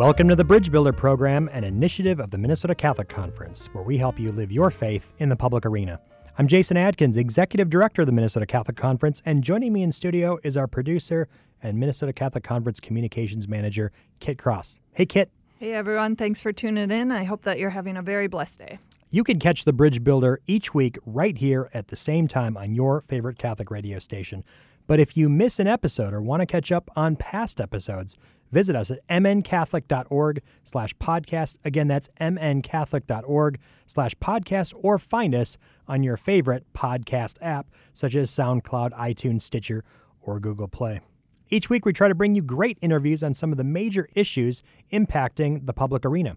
Welcome to the Bridge Builder Program, an initiative of the Minnesota Catholic Conference, where we help you live your faith in the public arena. I'm Jason Adkins, Executive Director of the Minnesota Catholic Conference, and joining me in studio is our producer and Minnesota Catholic Conference Communications Manager, Kit Cross. Hey, Kit. Hey, everyone. Thanks for tuning in. I hope that you're having a very blessed day. You can catch the Bridge Builder each week right here at the same time on your favorite Catholic radio station. But if you miss an episode or want to catch up on past episodes, visit us at mncatholic.org slash podcast. Again, that's mncatholic.org slash podcast, or find us on your favorite podcast app, such as SoundCloud, iTunes, Stitcher, or Google Play. Each week, we try to bring you great interviews on some of the major issues impacting the public arena.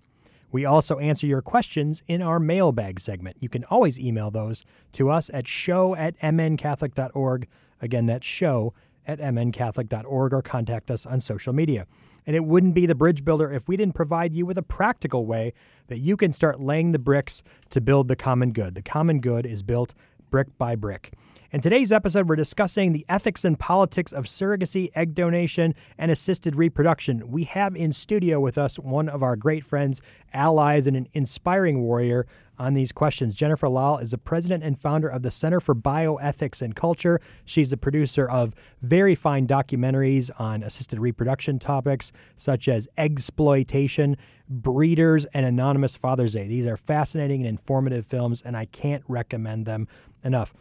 We also answer your questions in our mailbag segment. You can always email those to us at show at mncatholic.org. Again, that's show at mncatholic.org or contact us on social media. And it wouldn't be the bridge builder if we didn't provide you with a practical way that you can start laying the bricks to build the common good. The common good is built brick by brick. In today's episode, we're discussing the ethics and politics of surrogacy, egg donation, and assisted reproduction. We have in studio with us one of our great friends, allies, and an inspiring warrior on these questions. Jennifer Lahl is the president and founder of the Center for Bioethics and Culture. She's the producer of very fine documentaries on assisted reproduction topics such as Eggsploitation, breeders, and anonymous Father's Day. These are fascinating and informative films, and I can't recommend them enough.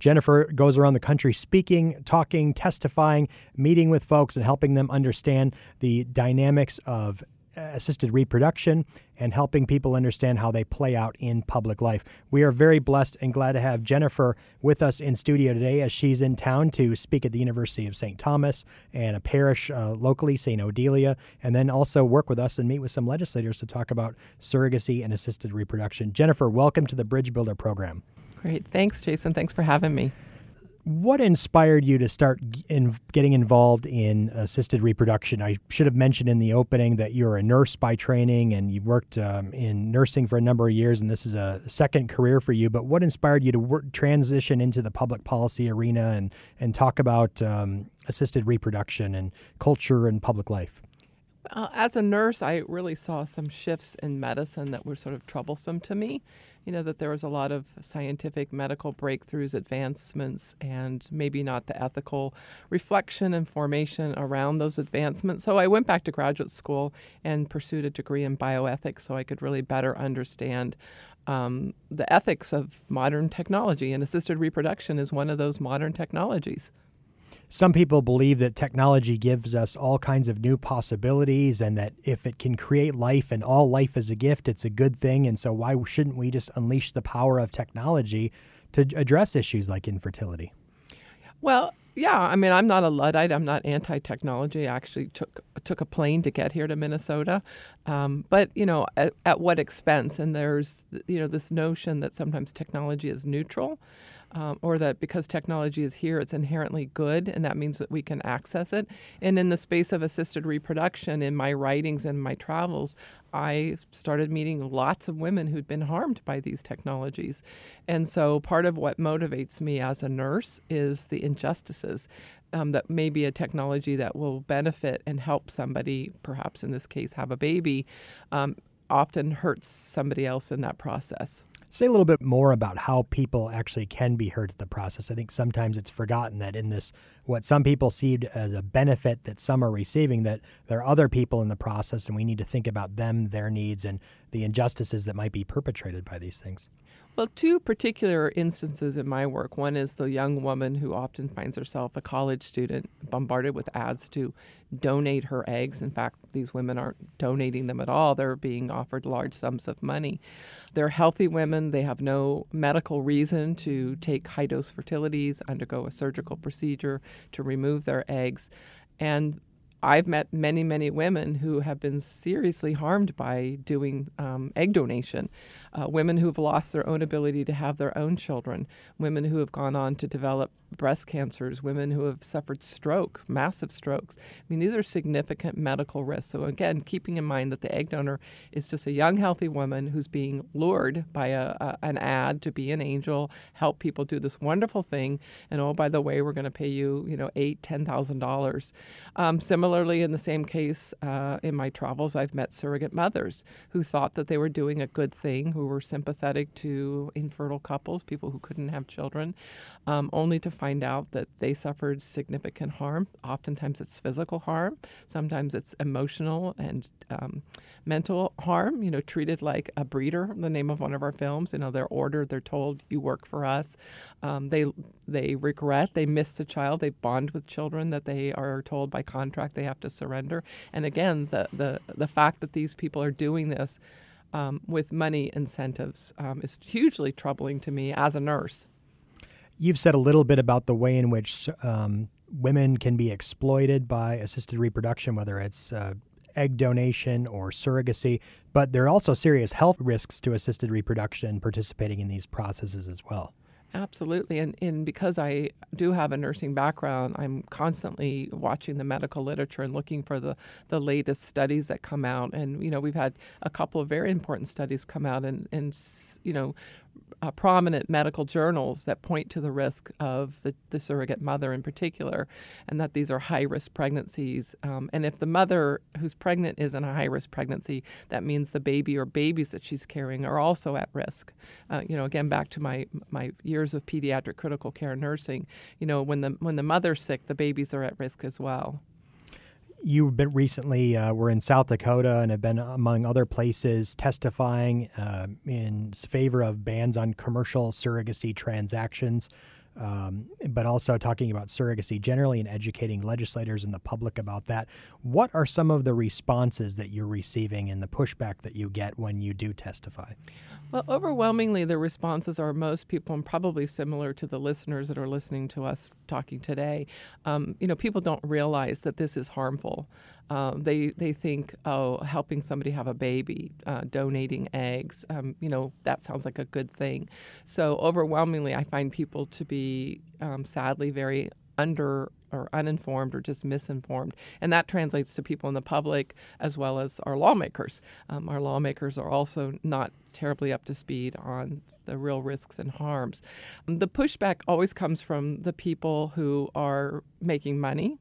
Jennifer goes around the country speaking, talking, testifying, meeting with folks, and helping them understand the dynamics of assisted reproduction and helping people understand how they play out in public life. We are very blessed and glad to have Jennifer with us in studio today as she's in town to speak at the University of St. Thomas and a parish uh, locally, St. Odilia, and then also work with us and meet with some legislators to talk about surrogacy and assisted reproduction. Jennifer, welcome to the Bridge Builder program. Great. Thanks, Jason. Thanks for having me. What inspired you to start in getting involved in assisted reproduction? I should have mentioned in the opening that you're a nurse by training and you've worked um, in nursing for a number of years, and this is a second career for you. But what inspired you to work, transition into the public policy arena and and talk about um, assisted reproduction and culture and public life? Uh, as a nurse, I really saw some shifts in medicine that were sort of troublesome to me you know, that there was a lot of scientific medical breakthroughs, advancements, and maybe not the ethical reflection and formation around those advancements. So I went back to graduate school and pursued a degree in bioethics so I could really better understand um, the ethics of modern technology. And assisted reproduction is one of those modern technologies some people believe that technology gives us all kinds of new possibilities and that if it can create life and all life is a gift, it's a good thing. And so, why shouldn't we just unleash the power of technology to address issues like infertility? Well, yeah, I mean, I'm not a luddite. I'm not anti-technology. I actually took took a plane to get here to Minnesota, um, but you know, at, at what expense? And there's you know this notion that sometimes technology is neutral um, or that because technology is here, it's inherently good, and that means that we can access it. And in the space of assisted reproduction, in my writings and my travels, I started meeting lots of women who'd been harmed by these technologies. And so part of what motivates me as a nurse is the injustices. Um, that may be a technology that will benefit and help somebody, perhaps in this case, have a baby, um, often hurts somebody else in that process say a little bit more about how people actually can be hurt in the process. I think sometimes it's forgotten that in this, what some people see as a benefit that some are receiving, that there are other people in the process, and we need to think about them, their needs, and the injustices that might be perpetrated by these things. Well, two particular instances in my work. One is the young woman who often finds herself a college student bombarded with ads to donate her eggs. In fact, these women aren't donating them at all, they're being offered large sums of money. They're healthy women, they have no medical reason to take high dose fertilities, undergo a surgical procedure to remove their eggs. And I've met many, many women who have been seriously harmed by doing um, egg donation. Uh, women who've lost their own ability to have their own children. Women who have gone on to develop breast cancers, women who have suffered stroke, massive strokes. I mean, these are significant medical risks. So, again, keeping in mind that the egg donor is just a young, healthy woman who's being lured by a, a an ad to be an angel, help people do this wonderful thing, and oh, by the way, we're going to pay you, you know, eight, ten thousand um, dollars. Similarly, in the same case, uh, in my travels, I've met surrogate mothers who thought that they were doing a good thing, who were sympathetic to infertile couples, people who couldn't have children, um, only to find out that they suffered significant harm. Oftentimes, it's physical harm. Sometimes it's emotional and um, mental harm. You know, treated like a breeder. The name of one of our films. You know, they're ordered. They're told, "You work for us." Um, they they regret. They miss the child. They bond with children that they are told by contract they have to surrender. And again, the the the fact that these people are doing this. Um, with money incentives um, is hugely troubling to me as a nurse. You've said a little bit about the way in which um, women can be exploited by assisted reproduction, whether it's uh, egg donation or surrogacy, but there are also serious health risks to assisted reproduction participating in these processes as well. Absolutely. And, and because I do have a nursing background, I'm constantly watching the medical literature and looking for the, the latest studies that come out. And, you know, we've had a couple of very important studies come out and, and you know, uh, prominent medical journals that point to the risk of the, the surrogate mother in particular, and that these are high risk pregnancies. Um, and if the mother who's pregnant is in a high risk pregnancy, that means the baby or babies that she's carrying are also at risk. Uh, you know, again, back to my my years of pediatric critical care nursing. You know, when the when the mother's sick, the babies are at risk as well you've been recently uh, were in South Dakota and have been among other places testifying uh, in favor of bans on commercial surrogacy transactions, um, but also talking about surrogacy generally and educating legislators and the public about that. What are some of the responses that you're receiving and the pushback that you get when you do testify? Well, overwhelmingly, the responses are most people, and probably similar to the listeners that are listening to us talking today. Um, you know, people don't realize that this is harmful. Um, they they think, oh, helping somebody have a baby, uh, donating eggs, um, you know, that sounds like a good thing. So overwhelmingly, I find people to be um, sadly very under or uninformed or just misinformed. And that translates to people in the public as well as our lawmakers. Um, our lawmakers are also not terribly up to speed on the real risks and harms. The pushback always comes from the people who are making money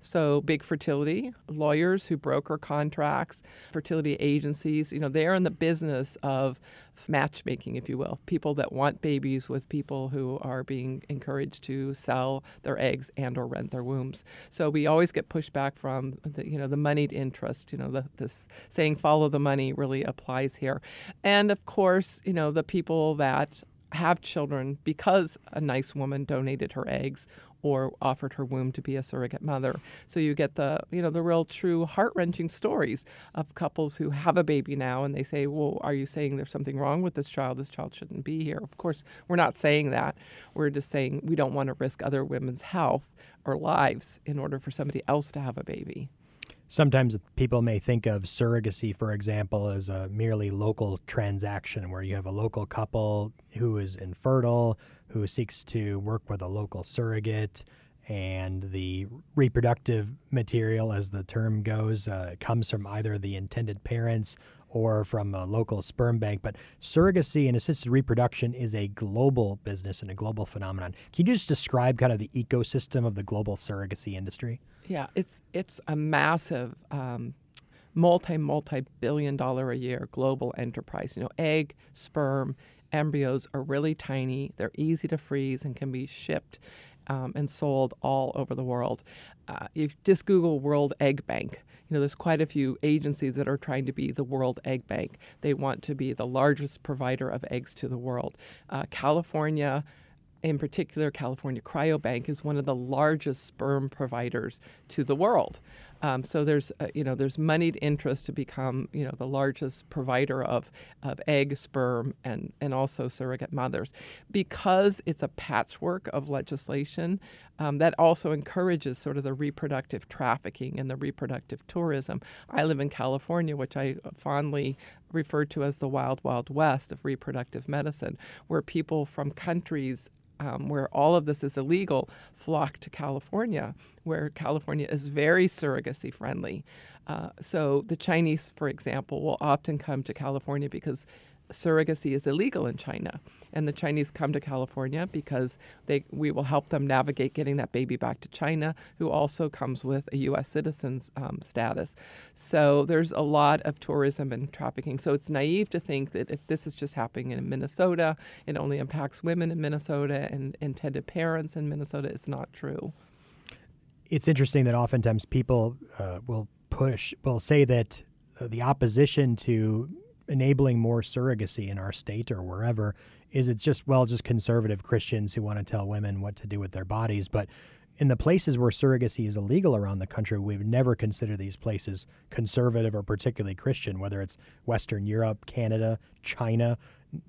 so, big fertility, lawyers who broker contracts, fertility agencies, you know, they're in the business of matchmaking, if you will, people that want babies with people who are being encouraged to sell their eggs and or rent their wombs. So we always get pushback from the, you know, the moneyed interest, you know, the, this saying follow the money really applies here. And of course, you know, the people that have children because a nice woman donated her eggs or offered her womb to be a surrogate mother. So you get the, you know, the real true heart-wrenching stories of couples who have a baby now and they say, "Well, are you saying there's something wrong with this child? This child shouldn't be here." Of course, we're not saying that. We're just saying we don't want to risk other women's health or lives in order for somebody else to have a baby. Sometimes people may think of surrogacy, for example, as a merely local transaction where you have a local couple who is infertile, who seeks to work with a local surrogate, and the reproductive material, as the term goes, uh, comes from either the intended parents or from a local sperm bank. But surrogacy and assisted reproduction is a global business and a global phenomenon. Can you just describe kind of the ecosystem of the global surrogacy industry? Yeah, it's it's a massive. Um, multi multi billion dollar a year global enterprise you know egg sperm embryos are really tiny they're easy to freeze and can be shipped um, and sold all over the world. Uh, if just google world egg bank. You know there's quite a few agencies that are trying to be the world egg bank. They want to be the largest provider of eggs to the world. Uh, california in particular, California Cryobank is one of the largest sperm providers to the world. Um, so there's uh, you know there's moneyed interest to become you know the largest provider of of egg, sperm, and and also surrogate mothers, because it's a patchwork of legislation um, that also encourages sort of the reproductive trafficking and the reproductive tourism. I live in California, which I fondly refer to as the wild wild west of reproductive medicine, where people from countries um, where all of this is illegal flock to California, where California is very surrogacy friendly. Uh, so the Chinese, for example, will often come to California because surrogacy is illegal in China. And the Chinese come to California because they, we will help them navigate getting that baby back to China, who also comes with a U.S. citizen's um, status. So there's a lot of tourism and trafficking. So it's naive to think that if this is just happening in Minnesota, it only impacts women in Minnesota and intended parents in Minnesota. It's not true. It's interesting that oftentimes people uh, will push, will say that uh, the opposition to enabling more surrogacy in our state or wherever is it's just well just conservative Christians who want to tell women what to do with their bodies. But in the places where surrogacy is illegal around the country we've never considered these places conservative or particularly Christian whether it's western Europe Canada China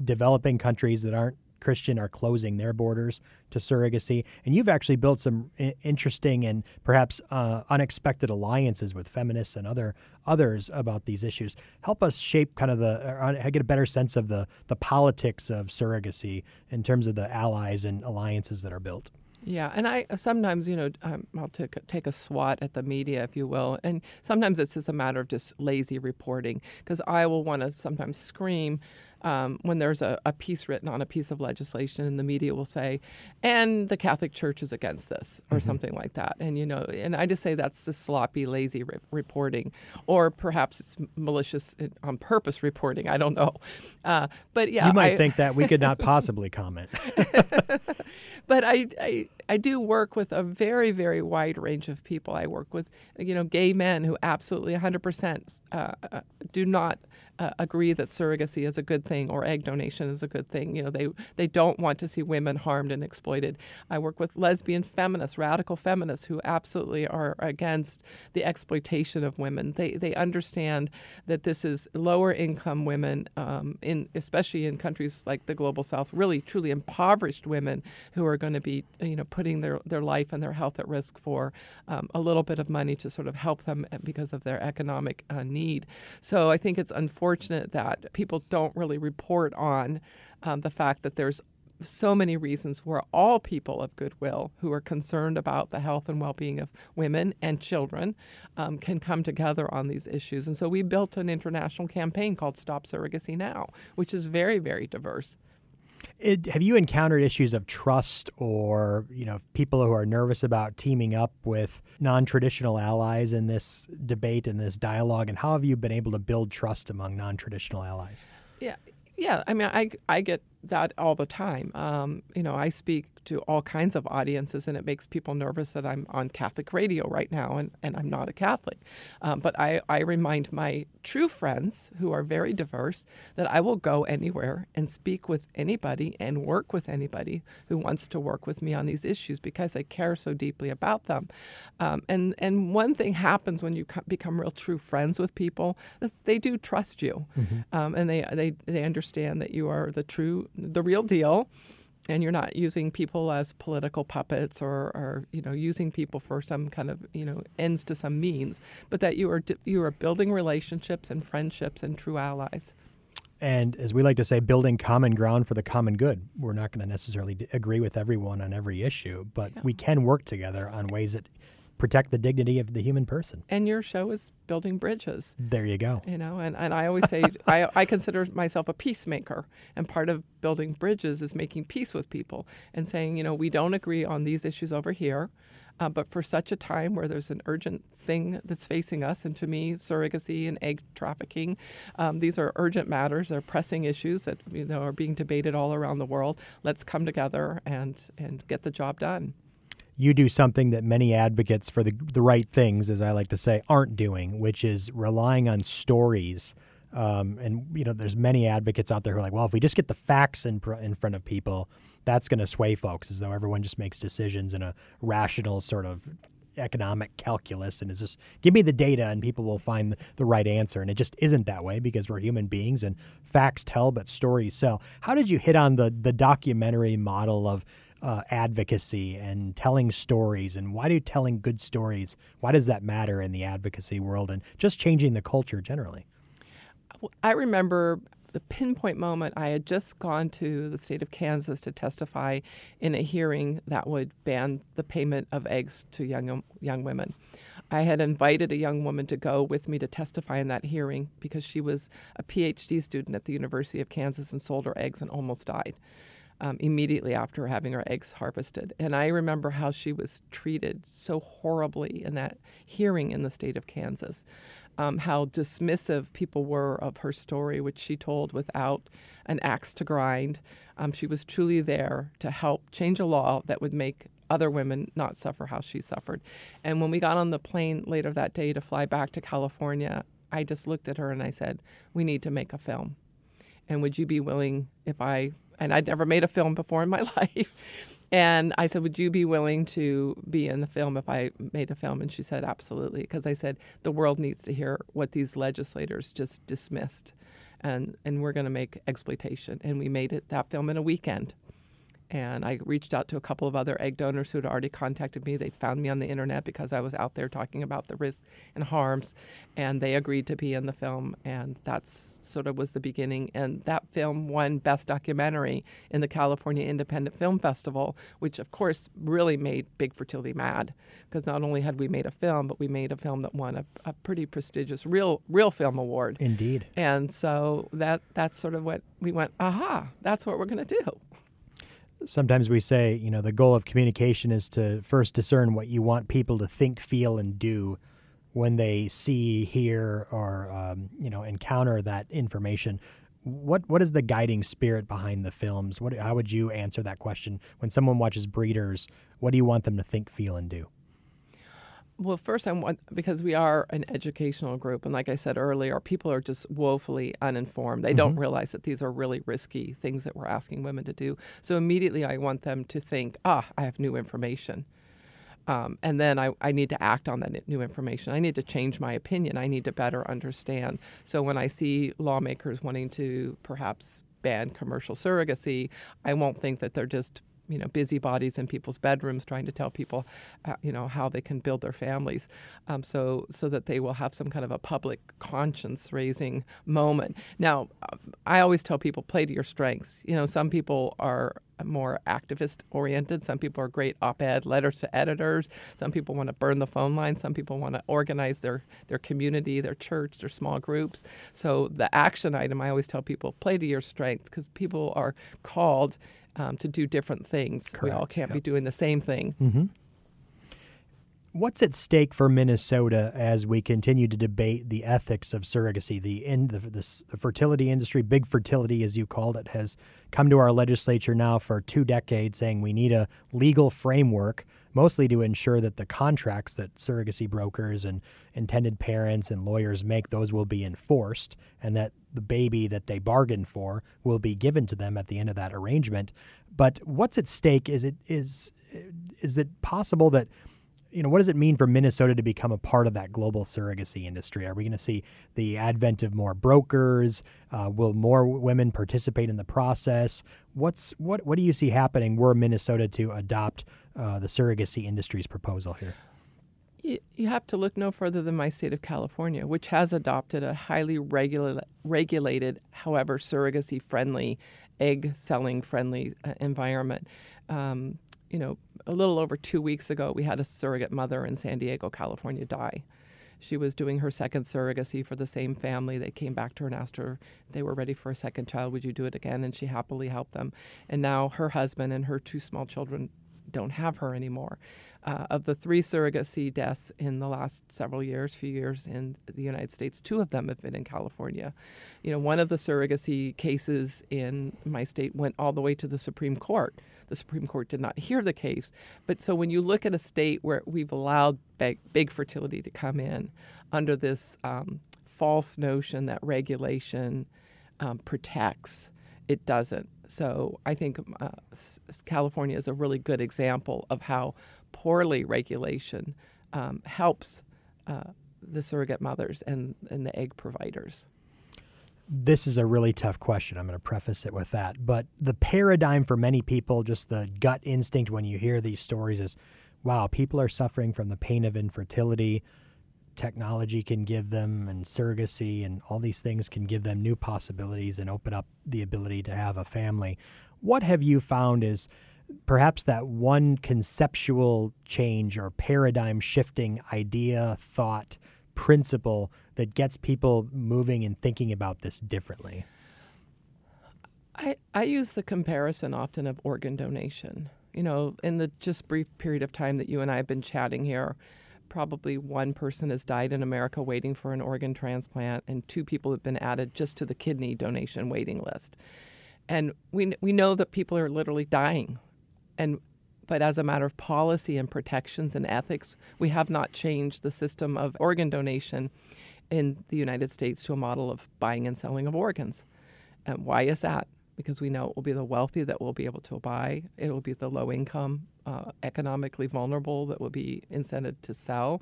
developing countries that aren't Christian are closing their borders to surrogacy. And you've actually built some interesting and perhaps uh, unexpected alliances with feminists and other others about these issues. Help us shape kind of the, uh, get a better sense of the the politics of surrogacy in terms of the allies and alliances that are built. Yeah, and I sometimes, you know, um, I'll take take a swat at the media, if you will, and sometimes it's just a matter of just lazy reporting because I will want to sometimes scream um, when there's a, a, piece written on a piece of legislation and the media will say, and the Catholic Church is against this or mm-hmm. something like that. And, you know, and I just say that's just sloppy, lazy re- reporting, or perhaps it's malicious on purpose reporting. I don't know. Uh, but yeah. You might I, think that we could not possibly comment. but I, I, I do work with a very, very wide range of people. I work with, you know, gay men who absolutely 100% uh, uh, do not uh, agree that surrogacy is a good thing or egg donation is a good thing. You know, they they don't want to see women harmed and exploited. I work with lesbian feminists, radical feminists who absolutely are against the exploitation of women. They they understand that this is lower income women, um, in especially in countries like the global south, really truly impoverished women who are going to be you know putting their their life and their health at risk for um, a little bit of money to sort of help them because of their economic uh, need. So I think it's unfortunate unfortunate that people don't really report on um, the fact that there's so many reasons where all people of goodwill who are concerned about the health and well being of women and children um, can come together on these issues. And so we built an international campaign called Stop Surrogacy Now, which is very, very diverse. It, have you encountered issues of trust or you know people who are nervous about teaming up with non-traditional allies in this debate and this dialogue? And how have you been able to build trust among non-traditional allies? Yeah yeah. I mean i i get that all the time. Um, you know, I speak to all kinds of audiences, and it makes people nervous that I'm on Catholic radio right now, and, and I'm not a Catholic. Um, but I, I remind my true friends, who are very diverse, that I will go anywhere and speak with anybody and work with anybody who wants to work with me on these issues because I care so deeply about them. Um, and and one thing happens when you become real true friends with people, they do trust you, mm-hmm. Um, and they, they they understand that you are the true the real deal and you're not using people as political puppets or, or, you know using people for some kind of you know ends to some means, but that you are you are building relationships and friendships and true allies. And as we like to say, building common ground for the common good. We're not going to necessarily agree with everyone on every issue, but yeah. we can work together on ways that protect the dignity of the human person. And your show is building bridges. There you go. You know, and, and I always say I, I consider myself a peacemaker. And part of building bridges is making peace with people and saying, you know, we don't agree on these issues over here. Uh, but for such a time where there's an urgent thing that's facing us, and to me, surrogacy and egg trafficking, um, these are urgent matters. They're pressing issues that you know are being debated all around the world. Let's come together and and get the job done you do something that many advocates for the, the right things, as I like to say, aren't doing, which is relying on stories. Um, and you know, there's many advocates out there who are like, well, if we just get the facts in pr- in front of people, that's going to sway folks, as though everyone just makes decisions in a rational sort of economic calculus and is just give me the data and people will find the right answer and it just isn't that way because we're human beings and facts tell but stories sell how did you hit on the the documentary model of uh, advocacy and telling stories and why do telling good stories why does that matter in the advocacy world and just changing the culture generally i remember the pinpoint moment, I had just gone to the state of Kansas to testify in a hearing that would ban the payment of eggs to young young women. I had invited a young woman to go with me to testify in that hearing because she was a PhD student at the University of Kansas and sold her eggs and almost died um, immediately after having her eggs harvested. And I remember how she was treated so horribly in that hearing in the state of Kansas. Um, how dismissive people were of her story, which she told without an axe to grind. Um, she was truly there to help change a law that would make other women not suffer how she suffered. And when we got on the plane later that day to fly back to California, I just looked at her and I said, We need to make a film. And would you be willing if I, and I'd never made a film before in my life. And I said, Would you be willing to be in the film if I made a film? And she said, Absolutely. Because I said, The world needs to hear what these legislators just dismissed. And, and we're going to make Eggsploitation. And we made it that film in a weekend. And I reached out to a couple of other egg donors who had already contacted me. They found me on the internet because I was out there talking about the risks and harms, and they agreed to be in the film. And that's sort of was the beginning. And that film won Best Documentary in the California Independent Film Festival, which of course really made Big Fertility mad because not only had we made a film, but we made a film that won a, a pretty prestigious real real film award. Indeed. And so that that's sort of what we went. Aha, that's what we're going to do sometimes we say, you know, the goal of communication is to first discern what you want people to think, feel, and do when they see, hear, or um, you know, encounter that information. What what is the guiding spirit behind the films? What how would you answer that question when someone watches Breeders? What do you want them to think, feel, and do? Well, first, I want because we are an educational group, and like I said earlier, people are just woefully uninformed. They mm-hmm. don't realize that these are really risky things that we're asking women to do. So immediately, I want them to think, "Ah, I have new information," um, and then I, I need to act on that new information. I need to change my opinion. I need to better understand. So when I see lawmakers wanting to perhaps ban commercial surrogacy, I won't think that they're just you know busybodies in people's bedrooms trying to tell people uh, you know how they can build their families um, so so that they will have some kind of a public conscience raising moment now i always tell people play to your strengths you know some people are more activist oriented. Some people are great op ed letters to editors. Some people want to burn the phone line. Some people want to organize their, their community, their church, their small groups. So, the action item, I always tell people play to your strengths because people are called um, to do different things. Correct. We all can't yep. be doing the same thing. Mm-hmm. What's at stake for Minnesota as we continue to debate the ethics of surrogacy? The, in, the, the, the fertility industry, big fertility as you called it, has come to our legislature now for two decades saying we need a legal framework mostly to ensure that the contracts that surrogacy brokers and intended parents and lawyers make those will be enforced and that the baby that they bargained for will be given to them at the end of that arrangement but what's at stake is it is is it possible that you know, what does it mean for Minnesota to become a part of that global surrogacy industry? Are we going to see the advent of more brokers? Uh, will more women participate in the process? What's what What do you see happening were Minnesota to adopt uh, the surrogacy industry's proposal here? You have to look no further than my state of California, which has adopted a highly regula- regulated, however, surrogacy friendly, egg selling friendly uh, environment. Um, you know, a little over two weeks ago, we had a surrogate mother in San Diego, California, die. She was doing her second surrogacy for the same family. They came back to her and asked her they were ready for a second child. Would you do it again? And she happily helped them. And now her husband and her two small children don't have her anymore. Uh, of the three surrogacy deaths in the last several years, few years in the United States, two of them have been in California. You know, one of the surrogacy cases in my state went all the way to the Supreme Court. The Supreme Court did not hear the case. But so when you look at a state where we've allowed big, big fertility to come in under this um, false notion that regulation um, protects, it doesn't. So I think uh, California is a really good example of how poorly regulation um, helps uh, the surrogate mothers and, and the egg providers. This is a really tough question. I'm going to preface it with that. But the paradigm for many people, just the gut instinct when you hear these stories is wow, people are suffering from the pain of infertility. Technology can give them and surrogacy and all these things can give them new possibilities and open up the ability to have a family. What have you found is perhaps that one conceptual change or paradigm shifting idea, thought, principle that gets people moving and thinking about this differently? I, I use the comparison often of organ donation. You know, in the just brief period of time that you and I have been chatting here, probably one person has died in America waiting for an organ transplant, and two people have been added just to the kidney donation waiting list. And we, we know that people are literally dying. And, but as a matter of policy and protections and ethics, we have not changed the system of organ donation in the United States to a model of buying and selling of organs. And why is that? because we know it will be the wealthy that will be able to buy. It will be the low income, uh, economically vulnerable that will be incented to sell.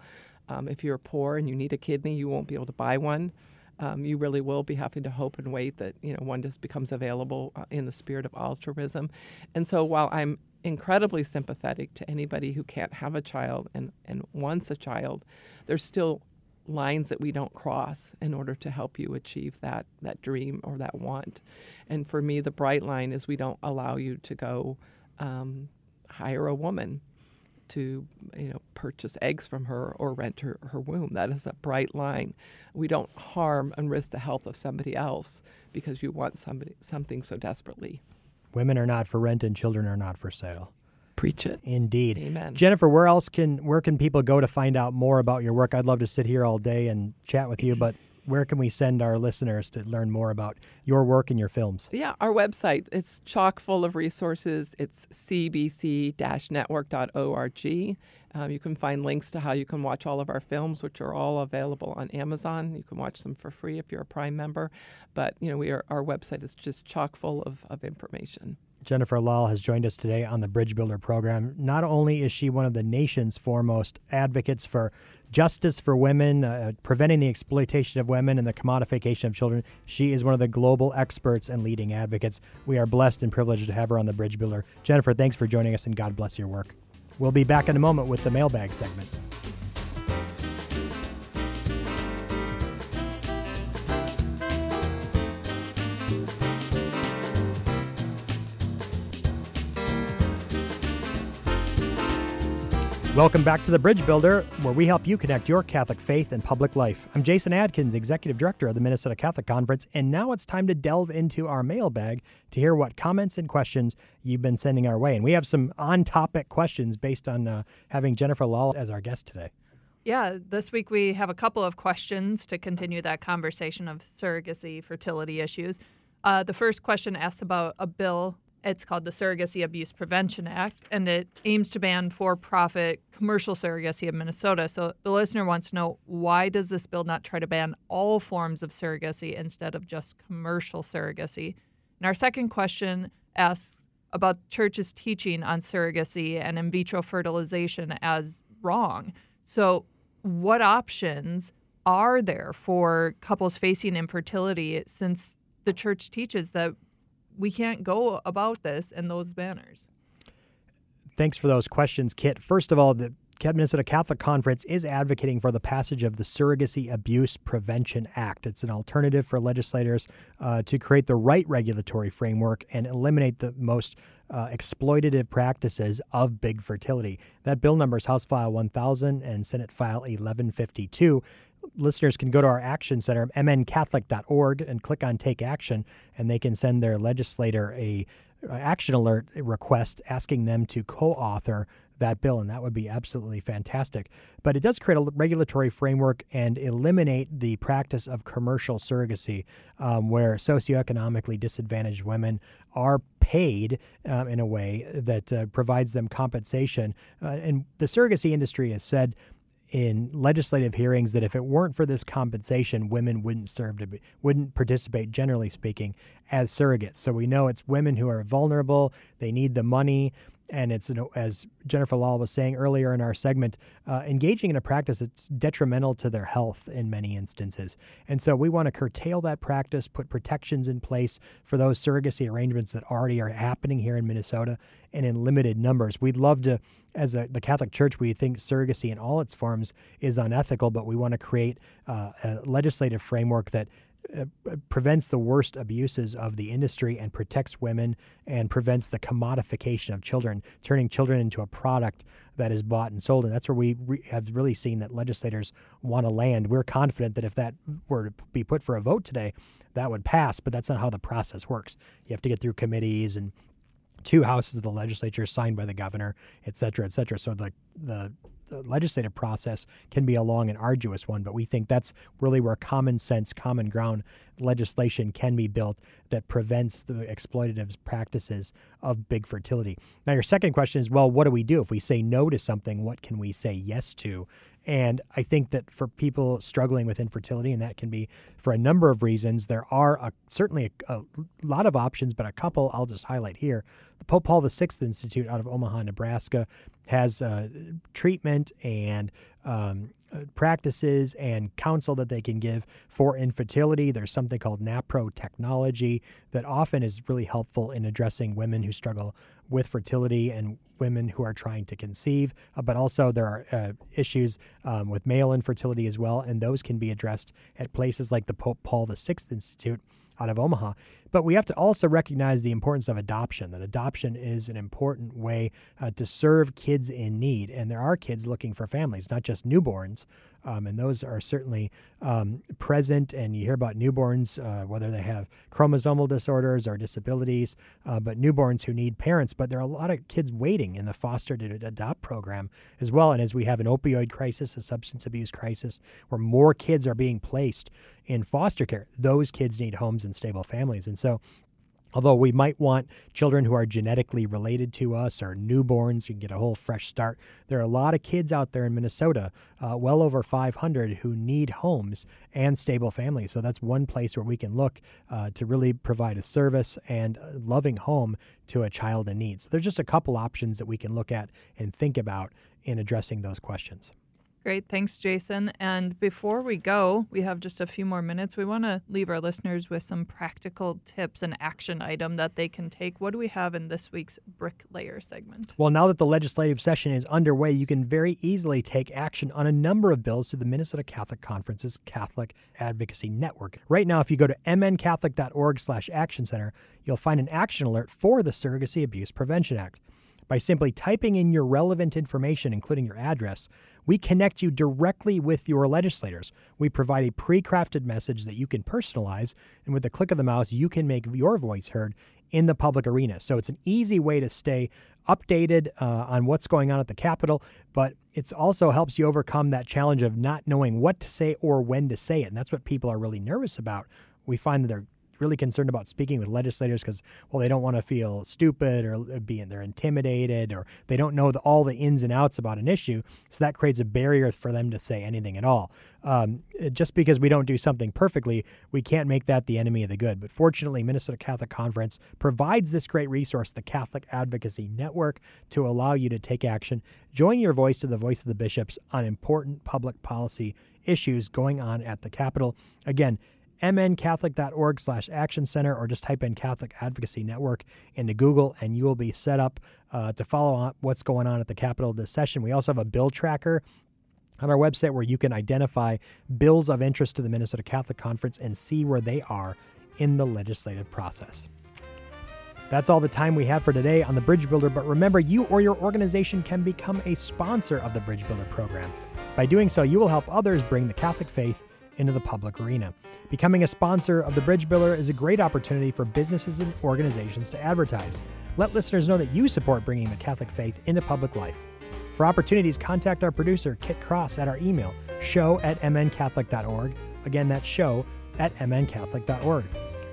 Um, if you're poor and you need a kidney, you won't be able to buy one. Um, you really will be having to hope and wait that you know one just becomes available uh, in the spirit of altruism. And so, while I'm incredibly sympathetic to anybody who can't have a child and, and wants a child, there's still lines that we don't cross in order to help you achieve that that dream or that want. And for me, the bright line is we don't allow you to go um, hire a woman to you know purchase eggs from her or rent her, her womb. That is a bright line. We don't harm and risk the health of somebody else because you want somebody something so desperately. Women are not for rent and children are not for sale. Preach it. Indeed. Amen. Jennifer, where else can where can people go to find out more about your work? I'd love to sit here all day and chat with you, but where can we send our listeners to learn more about your work and your films? Yeah, our website, it's chock full of resources. It's cbc-network.org. Um, you can find links to how you can watch all of our films, which are all available on Amazon. You can watch them for free if you're a Prime member. But, you know, we are, our website is just chock full of, of information. Jennifer Lahl has joined us today on the Bridge Builder program. Not only is she one of the nation's foremost advocates for justice for women, uh, preventing the exploitation of women and the commodification of children, she is one of the global experts and leading advocates. We are blessed and privileged to have her on the Bridge Builder. Jennifer, thanks for joining us and God bless your work. We'll be back in a moment with the mailbag segment. Welcome back to the Bridge Builder, where we help you connect your Catholic faith and public life. I'm Jason Adkins, Executive Director of the Minnesota Catholic Conference, and now it's time to delve into our mailbag to hear what comments and questions you've been sending our way. And we have some on topic questions based on uh, having Jennifer Lahl as our guest today. Yeah, this week we have a couple of questions to continue that conversation of surrogacy, fertility issues. Uh, the first question asks about a bill it's called the Surrogacy Abuse Prevention Act, and it aims to ban for-profit commercial surrogacy in Minnesota. So the listener wants to know why does this bill not try to ban all forms of surrogacy instead of just commercial surrogacy? And our second question asks about church's teaching on surrogacy and in vitro fertilization as wrong. So what options are there for couples facing infertility since the church teaches that we can't go about this in those banners. Thanks for those questions, Kit. First of all, the Minnesota Catholic Conference is advocating for the passage of the Surrogacy Abuse Prevention Act. It's an alternative for legislators uh, to create the right regulatory framework and eliminate the most uh, exploitative practices of big fertility. That bill number is House File 1000 and Senate File 1152 listeners can go to our action center, mncatholic.org, and click on Take Action, and they can send their legislator a, a action alert request asking them to co-author that bill, and that would be absolutely fantastic. But it does create a regulatory framework and eliminate the practice of commercial surrogacy, um, where socioeconomically disadvantaged women are paid um, in a way that uh, provides them compensation. Uh, and the surrogacy industry has said in legislative hearings that if it weren't for this compensation, women wouldn't serve to be, wouldn't participate, generally speaking, as surrogates. So we know it's women who are vulnerable. They need the money. And it's, as Jennifer Lahl was saying earlier in our segment, uh, engaging in a practice that's detrimental to their health in many instances. And so we want to curtail that practice, put protections in place for those surrogacy arrangements that already are happening here in Minnesota and in limited numbers. We'd love to, as a, the Catholic Church, we think surrogacy in all its forms is unethical, but we want to create uh, a legislative framework that Uh, uh, prevents the worst abuses of the industry and protects women and prevents the commodification of children, turning children into a product that is bought and sold. And that's where we re- have really seen that legislators want to land. We're confident that if that were to be put for a vote today, that would pass, but that's not how the process works. You have to get through committees and two houses of the legislature signed by the governor, et cetera, et cetera. So the the legislative process can be a long and arduous one, but we think that's really where common sense, common ground legislation can be built that prevents the exploitative practices of big fertility. Now, your second question is well, what do we do? If we say no to something, what can we say yes to? And I think that for people struggling with infertility, and that can be for a number of reasons, there are a, certainly a, a, lot of options, but a couple I'll just highlight here. Pope Paul VI Institute out of Omaha, Nebraska, has uh, treatment and um, uh, practices and counsel that they can give for infertility. There's something called NAPRO technology that often is really helpful in addressing women who struggle with fertility and women who are trying to conceive. Uh, but also, there are uh, issues um, with male infertility as well, and those can be addressed at places like the Pope Paul VI Institute out of Omaha. But we have to also recognize the importance of adoption, that adoption is an important way uh, to serve kids in need. And there are kids looking for families, not just newborns. Um, and those are certainly um, present. And you hear about newborns, uh, whether they have chromosomal disorders or disabilities, uh, but newborns who need parents. But there are a lot of kids waiting in the foster to adopt program as well. And as we have an opioid crisis, a substance abuse crisis, where more kids are being placed in foster care, those kids need homes and stable families. And so Although we might want children who are genetically related to us or newborns, you can get a whole fresh start. There are a lot of kids out there in Minnesota, uh, well over 500, who need homes and stable families. So that's one place where we can look uh, to really provide a service and a loving home to a child in need. So there's just a couple options that we can look at and think about in addressing those questions. Great. Thanks, Jason. And before we go, we have just a few more minutes. We want to leave our listeners with some practical tips and action item that they can take. What do we have in this week's bricklayer segment? Well, now that the legislative session is underway, you can very easily take action on a number of bills through the Minnesota Catholic Conference's Catholic Advocacy Network. Right now, if you go to mncatholic.org slash action center, you'll find an action alert for the Surrogacy Abuse Prevention Act. By simply typing in your relevant information, including your address, we connect you directly with your legislators. We provide a pre crafted message that you can personalize, and with a click of the mouse, you can make your voice heard in the public arena. So it's an easy way to stay updated uh, on what's going on at the Capitol, but it also helps you overcome that challenge of not knowing what to say or when to say it. And that's what people are really nervous about. We find that they're really concerned about speaking with legislators because, well, they don't want to feel stupid or being they're intimidated or they don't know the, all the ins and outs about an issue. So that creates a barrier for them to say anything at all. Um, just because we don't do something perfectly, we can't make that the enemy of the good. But fortunately, Minnesota Catholic Conference provides this great resource, the Catholic Advocacy Network, to allow you to take action. Join your voice to the voice of the bishops on important public policy issues going on at the Capitol. Again, mncatholic.org slash action center or just type in Catholic Advocacy Network into Google and you will be set up uh, to follow what's going on at the Capitol this session. We also have a bill tracker on our website where you can identify bills of interest to the Minnesota Catholic Conference and see where they are in the legislative process. That's all the time we have for today on the Bridge Builder, but remember, you or your organization can become a sponsor of the Bridge Builder program. By doing so, you will help others bring the Catholic faith into the public arena. Becoming a sponsor of the Bridge Builder is a great opportunity for businesses and organizations to advertise. Let listeners know that you support bringing the Catholic faith into public life. For opportunities, contact our producer, Kit Cross, at our email, show at mncatholic.org. Again, that's show at mncatholic.org.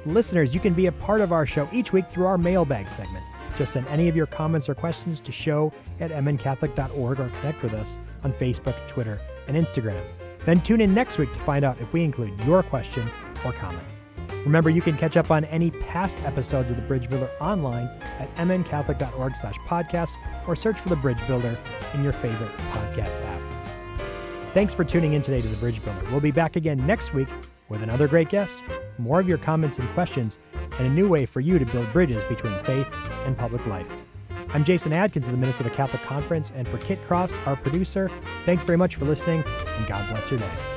Listeners, you can be a part of our show each week through our mailbag segment. Just send any of your comments or questions to show at mncatholic.org or connect with us on Facebook, Twitter, and Instagram. Then tune in next week to find out if we include your question or comment. Remember, you can catch up on any past episodes of The Bridge Builder online at mncatholic.org slash podcast or search for The Bridge Builder in your favorite podcast app. Thanks for tuning in today to The Bridge Builder. We'll be back again next week with another great guest, more of your comments and questions, and a new way for you to build bridges between faith and public life. I'm Jason Adkins of the Minnesota Catholic Conference, and for Kit Cross, our producer, thanks very much for listening, and God bless your day.